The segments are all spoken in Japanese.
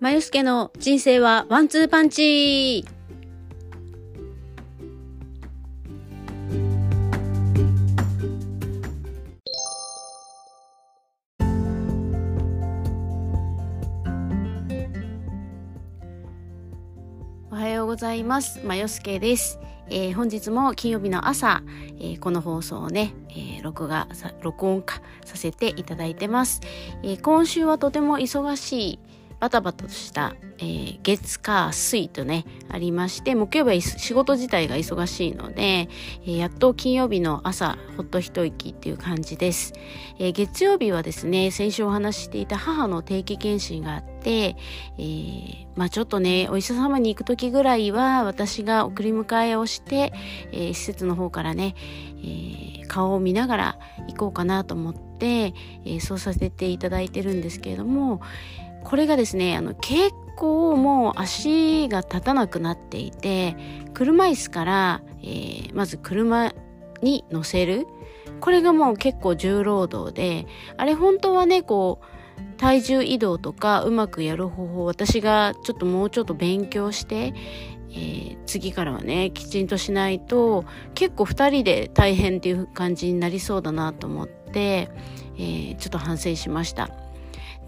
まゆすけの人生はワンツーパンチおはようございます。まよすけです。えー、本日も金曜日の朝、えー、この放送をね、えー、録画録音化させていただいてます、え今週はとても忙しいバタバタとした、えー、月火水とねありまして木曜日は仕事自体が忙しいので、えー、やっと金曜日の朝ほっと一息っていう感じです、えー、月曜日はですね先週お話ししていた母の定期検診があって、え、まあちょっとねお医者様に行く時ぐらいは私が送り迎えをして、え、施設の方からね、え、顔を見ながら行こうかなと思って、え、そうさせていただいてるんですけれどもこれがですねあの結構もう足が立たなくなっていて車椅子から、えー、まず車に乗せるこれがもう結構重労働であれ本当はねこう体重移動とかうまくやる方法私がちょっともうちょっと勉強して、えー、次からはねきちんとしないと結構2人で大変っていう感じになりそうだなと思って、えー、ちょっと反省しました。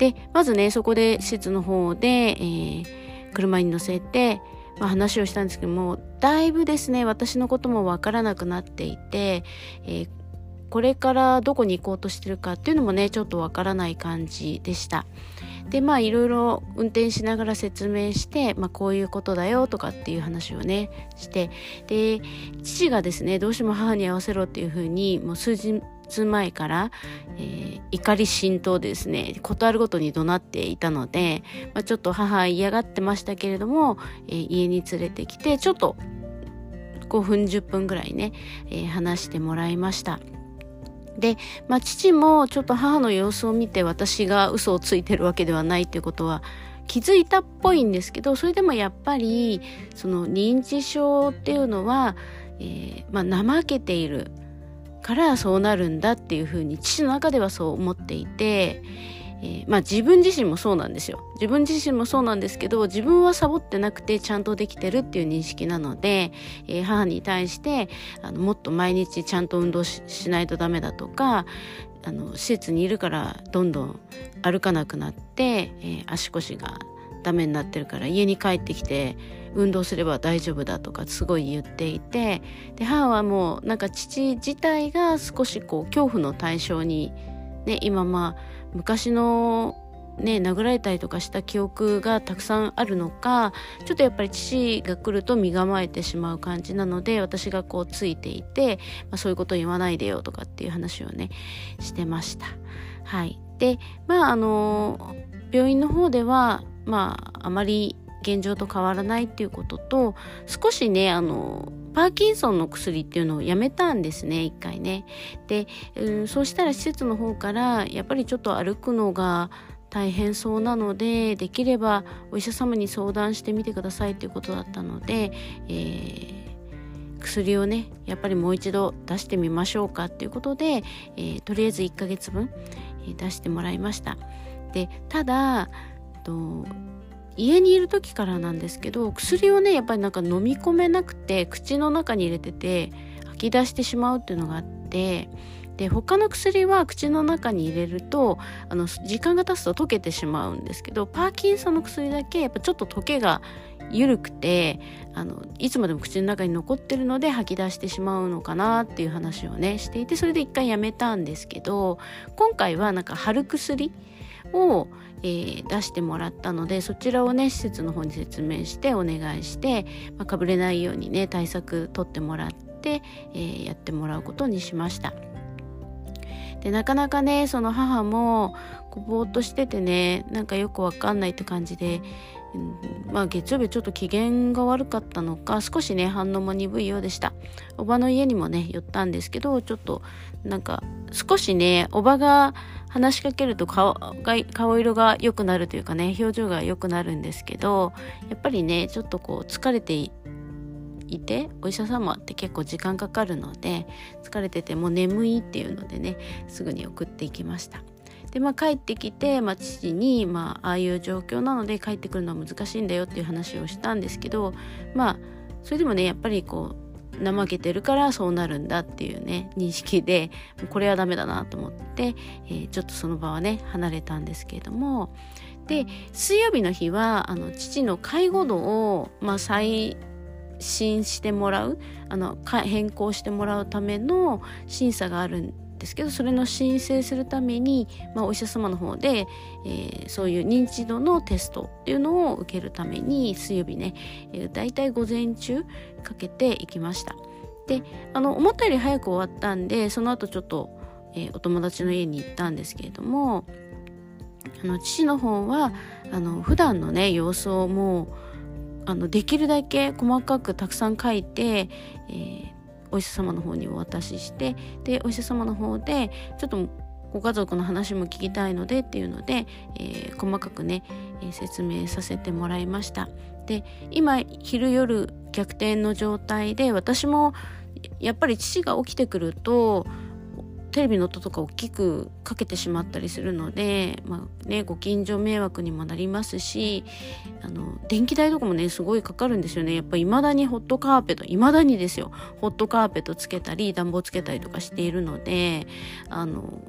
でまずねそこで施設の方で、えー、車に乗せて、まあ、話をしたんですけどもだいぶですね私のこともわからなくなっていて、えー、これからどこに行こうとしてるかっていうのもねちょっとわからない感じでした。でまあいろいろ運転しながら説明して、まあ、こういうことだよとかっていう話をねしてで父がですねどうしても母に合わせろっていうふうにもう数日前から、えー、怒り心頭ですね事あるごとに怒鳴っていたので、まあ、ちょっと母嫌がってましたけれども、えー、家に連れてきてちょっと5分10分ぐらいね、え、話してもらいました。で、まあ、父もちょっと母の様子を見て私が嘘をついてるわけではないっていうことは気づいたっぽいんですけどそれでもやっぱりその認知症っていうのは、えー、まあ、怠けているからそうなるんだっていうふうに父の中ではそう思っていて、えー、まあ自分自身もそうなんですよ。自分自身もそうなんですけど自分はサボってなくてちゃんとできてるっていう認識なので、えー、母に対してあのもっと毎日ちゃんと運動しないとダメだとかあの施設にいるからどんどん歩かなくなって、えー、足腰がダメになってるから家に帰ってきて運動すれば大丈夫だとかすごい言っていてで母はもうなんか父自体が少しこう恐怖の対象に、ね、今まあ昔のね、殴られたりとかした記憶がたくさんあるのかちょっとやっぱり父が来ると身構えてしまう感じなので私がこうついていて、まあ、そういうこと言わないでよとかっていう話をねしてました。はい、でまああの病院の方ではまああまり現状と変わらないっていうことと少しねあのパーキンソンの薬っていうのをやめたんですね一回ね。で、うん、そうしたら施設の方からやっぱりちょっと歩くのが大変そうなのでできればお医者様に相談してみてくださいということだったので、えー、薬をねやっぱりもう一度出してみましょうかっていうことで、えー、とりあえず1ヶ月分、えー、出してもらいました。でただと家にいる時からなんですけど薬をねやっぱりなんか飲み込めなくて口の中に入れてて吐き出してしまうっていうのがあってで他の薬は口の中に入れるとあの時間が経つと溶けてしまうんですけどパーキンソンの薬だけやっぱちょっと溶けが緩くてあのいつまでも口の中に残ってるので吐き出してしまうのかなっていう話をねしていてそれで一回やめたんですけど今回はなんか貼る薬を、えー、出してもらったのでそちらをね施設の方に説明してお願いして、まあ、かぶれないようにね対策取ってもらって、えー、やってもらうことにしました。でなかなかねその母もこうぼーっとしててねなんかよくわかんないって感じで、うん、まあ月曜日ちょっと機嫌が悪かったのか少しね反応も鈍いようでした。おばの家にもね寄ったんですけどちょっとなんか少しねおばが話しかけると顔が顔色が良くなるというかね表情が良くなるんですけどやっぱりねちょっとこう疲れていてお医者様って結構時間かかるので疲れててもう眠いっていうのでねすぐに送っていきました。でまあ帰ってきて、まあ、父に、まあ、ああいう状況なので帰ってくるのは難しいんだよっていう話をしたんですけどまあそれでもねやっぱりこう怠けてるからそうなるんだっていうね認識でこれはダメだなと思って、えー、ちょっとその場はね離れたんですけれども。で水曜日の日はあの父の介護度を、まあ、再診してもらうあの変更してもらうための審査があるんですけどそれの申請するために、まあ、お医者様の方で、えー、そういう認知度のテストっていうのを受けるために水曜日ね、えー、だいたい午前中かけて行きました。であの思ったより早く終わったんでその後ちょっと、えー、お友達の家に行ったんですけれどもあの父の方はあの普段のね様子をもうあのできるだけ細かくたくさん書いて、えー、お医者様の方にお渡ししてでお医者様の方でちょっとご家族の話も聞きたいのでっていうので、えー、細かくね、えー、説明させてもらいました。で今昼夜逆転の状態で私もやっぱり父が起きてくるとテレビの音とか大きくかけてしまったりするので、まあね、ご近所迷惑にもなりますしあの電気代とかもねすごいかかるんですよね。やっぱいまだにホットカーペットいまだにですよ。ホットカーペットつけたり暖房つけたりとかしているのであの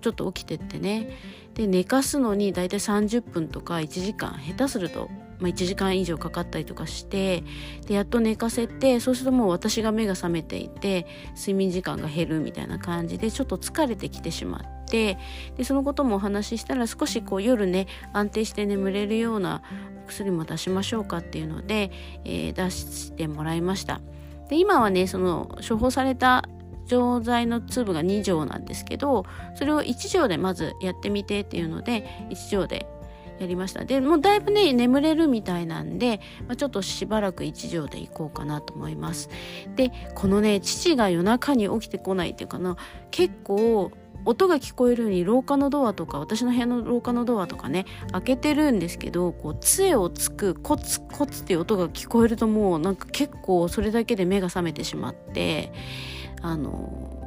ちょっと起きてってねで寝かすのに大体30分とか1時間下手するとまあ、1時間以上かかったりとかしてでやっと寝かせてそうするともう私が目が覚めていて睡眠時間が減るみたいな感じでちょっと疲れてきてしまってでそのこともお話ししたら少しこう夜ね安定して眠れるような薬も出しましょうかっていうので、えー、出してもらいました。で今はねその処方された錠剤の粒が2錠なんですけどそれを1錠でまずやってみてっていうので1錠でやりました。でもうだいぶね眠れるみたいなんで、まあ、ちょっとしばらく一錠で行こうかなと思います。でこのね父が夜中に起きてこないっていうかな結構音が聞こえるように廊下のドアとか私の部屋の廊下のドアとかね開けてるんですけどこう杖をつくコツコツっていう音が聞こえるともうなんか結構それだけで目が覚めてしまってあの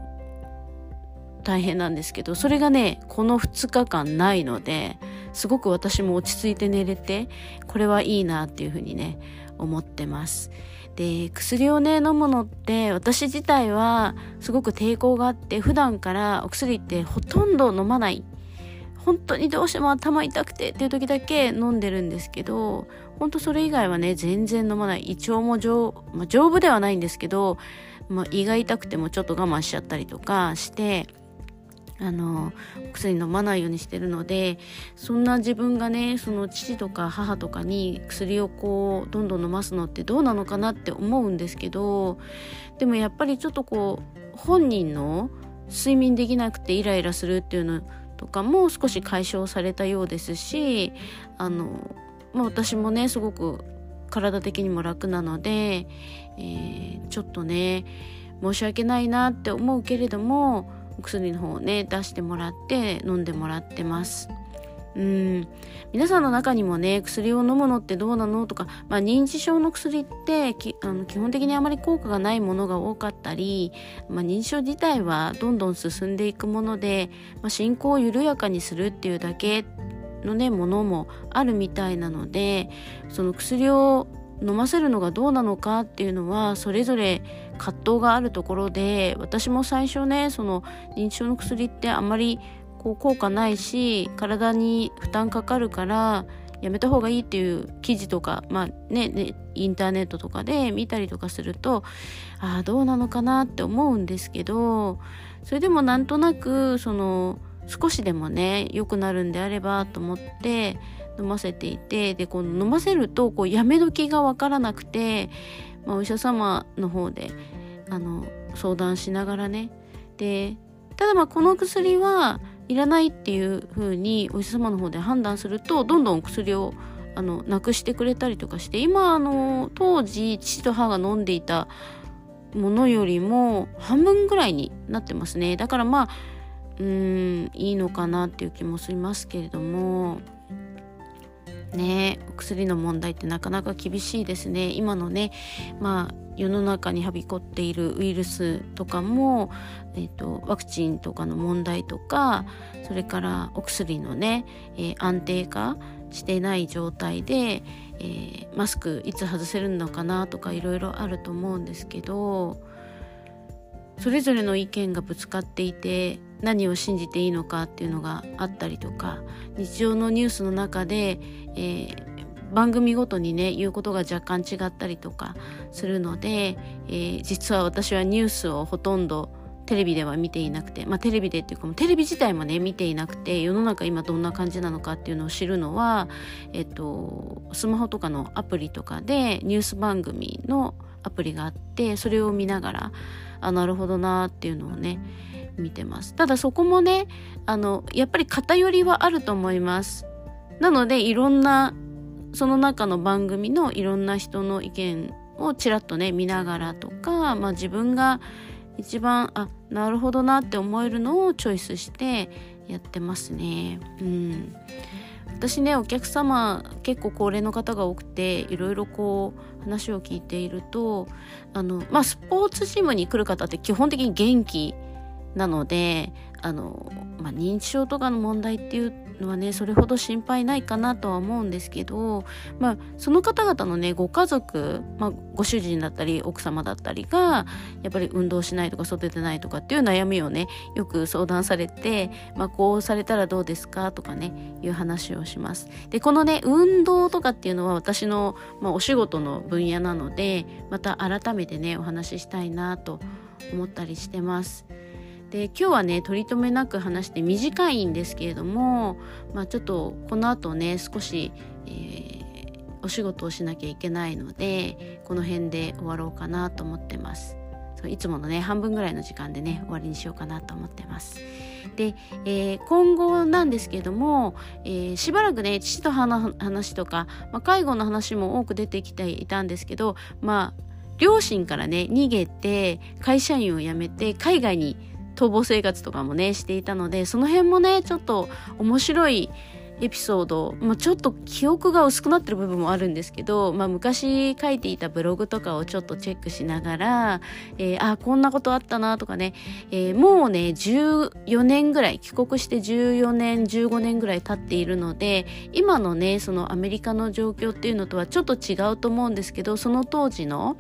大変なんですけどそれがねこの2日間ないのですごく私も落ち着いて寝れてこれはいいなっていうふうにね思ってます。で薬をね飲むのって私自体はすごく抵抗があって普段からお薬ってほとんど飲まない。本当にどうしても頭痛くてっていう時だけ飲んでるんですけど本当それ以外はね全然飲まない。胃腸も丈,、まあ、丈夫ではないんですけど、まあ、胃が痛くてもちょっと我慢しちゃったりとかしてあの薬飲まないようにしてるのでそんな自分がねその父とか母とかに薬をこうどんどん飲ますのってどうなのかなって思うんですけどでもやっぱりちょっとこう本人の睡眠できなくてイライラするっていうのとかも少し解消されたようですしあの、まあ、私もねすごく体的にも楽なので、えー、ちょっとね申し訳ないなって思うけれどもお薬の方をね出してもらって飲んでもらってます。うん。皆さんの中にもね薬を飲むのってどうなのとか、まあ、認知症の薬ってあの基本的にあまり効果がないものが多かったり、まあ、認知症自体はどんどん進んでいくもので、まあ、進行を緩やかにするっていうだけのねものもあるみたいなのでその薬を飲ませるのがどうなのかっていうのはそれぞれ葛藤があるところで私も最初ねその認知症の薬ってあんまりこう効果ないし体に負担かかるからやめた方がいいっていう記事とか、まあね、ねインターネットとかで見たりとかするとああどうなのかなって思うんですけどそれでもなんとなくその少しでもね良くなるんであればと思って飲ませていてでこの飲ませるとこうやめ時が分からなくて、まあ、お医者様の方であの相談しながらね。でただまあこの薬はいらないっていう風にお医者様の方で判断するとどんどん薬をあのなくしてくれたりとかして今あの当時父と母が飲んでいたものよりも半分ぐらいになってますね。だからまあうんいいのかなっていう気もしますけれども。ねお薬の問題ってなかなか厳しいですね。今のねまあ世の中にはびこっているウイルスとかも、えーと、ワクチンとかの問題とかそれからお薬のね、えー、安定化してない状態で、えー、マスクいつ外せるのかなとかいろいろあると思うんですけどそれぞれの意見がぶつかっていて何を信じていいのかっていうのがあったりとか日常のニュースの中で、えー、番組ごとにね言うことが若干違ったりとかするので、えー、実は私はニュースをほとんどテレビでは見ていなくてまあテレビでっていうかテレビ自体もね見ていなくて世の中今どんな感じなのかっていうのを知るのはえっとスマホとかのアプリとかでニュース番組のアプリがあってそれを見ながらあなるほどなっていうのをね見てます。ただそこもねあのやっぱり偏りはあると思います。なのでいろんなその中の番組のいろんな人の意見をちらっとね見ながらとか、まあ、自分が一番あなるほどなって思えるのをチョイスしてやってますね。うん。私ねお客様結構高齢の方が多くていろいろこう話を聞いているとあの、まあ、スポーツジムに来る方って基本的に元気なのであの、まあ、認知症とかの問題っていうのはねそれほど心配ないかなとは思うんですけど、まあ、その方々のねご家族、まあ、ご主人だったり奥様だったりがやっぱり運動しないとか育てないとかっていう悩みをねよく相談されて、まあ、こうされたらどうですかとかねいう話をします。でこのね運動とかっていうのは私の、まあ、お仕事の分野なのでまた改めてねお話ししたいなと思ったりしてます。で今日はね取り留めなく話して短いんですけれども、まあ、ちょっとこの後ね少し、えー、お仕事をしなきゃいけないのでこの辺で終わろうかなと思ってます。いつものね半分ぐらいの時間でね終わりにしようかなと思ってます。で、えー、今後なんですけども、えー、しばらくね父と話とか、まあ、介護の話も多く出てきていたんですけどまあ両親からね逃げて会社員を辞めて海外に逃亡生活とかもねしていたのでその辺もねちょっと面白いエピソード、まあ、ちょっと記憶が薄くなってる部分もあるんですけど、まあ、昔書いていたブログとかをちょっとチェックしながら、えー、あこんなことあったなとかね、えー、もうね14年ぐらい帰国して14年15年ぐらい経っているので今のねそのアメリカの状況っていうのとはちょっと違うと思うんですけどその当時の、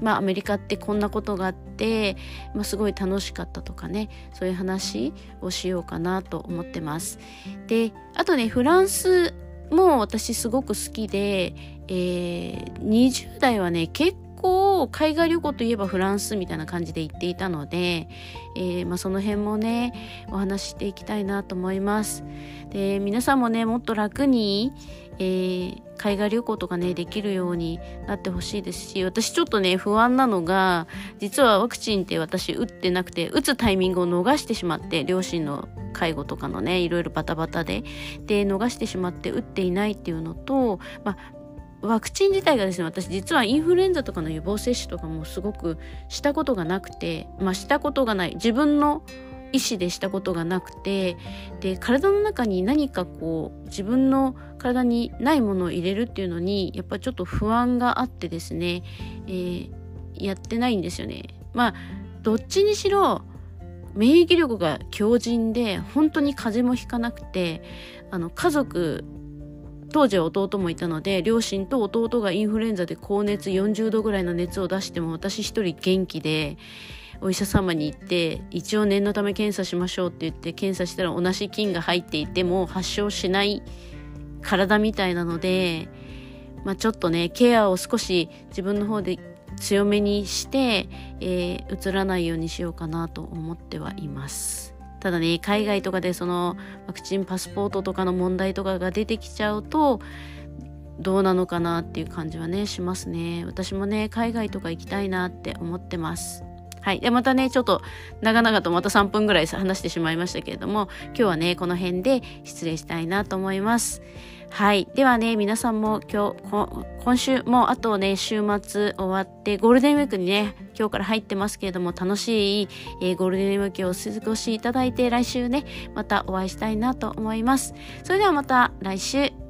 まあ、アメリカってこんなことがあって、まあ、すごい楽しかったとかねそういう話をしようかなと思ってます。であとねフランスも私すごく好きで、えー、20代はね結構海外旅行といえばフランスみたいな感じで行っていたので、えー、まあ、その辺もねお話ししていきたいなと思います。で皆さんもねもっと楽に、えー、海外旅行とかねできるようになってほしいですし私ちょっとね不安なのが実はワクチンって私打ってなくて打つタイミングを逃してしまって両親の介護とかのねいろいろバタバタでで逃してしまって打っていないっていうのと、まあ、ワクチン自体がですね私実はインフルエンザとかの予防接種とかもすごくしたことがなくてまあしたことがない自分の意思でしたことがなくてで体の中に何かこう自分の体にないものを入れるっていうのにやっぱちょっと不安があってですね、えー、やってないんですよね。まあどっちにしろ免疫力が強靭で本当に風邪もひかなくてあの家族当時は弟もいたので両親と弟がインフルエンザで高熱40度ぐらいの熱を出しても私一人元気でお医者様に行って一応念のため検査しましょうって言って検査したら同じ菌が入っていても発症しない体みたいなので、まあ、ちょっとねケアを少し自分の方で強めにして、えー、らないようにしようかなと思ってはいます。ただね海外とかでそのワクチンパスポートとかの問題とかが出てきちゃうとどうなのかなっていう感じはねしますね私もね海外とか行きたいなって思ってますはい。で、またね、ちょっと長々とまた3分ぐらい話してしまいましたけれども、今日はね、この辺で失礼したいなと思います。はい。ではね、皆さんも今日、今週もあとね、週末終わって、ゴールデンウィークにね、今日から入ってますけれども、楽しい、えー、ゴールデンウィークをお過ごしいただいて、来週ね、またお会いしたいなと思います。それではまた来週。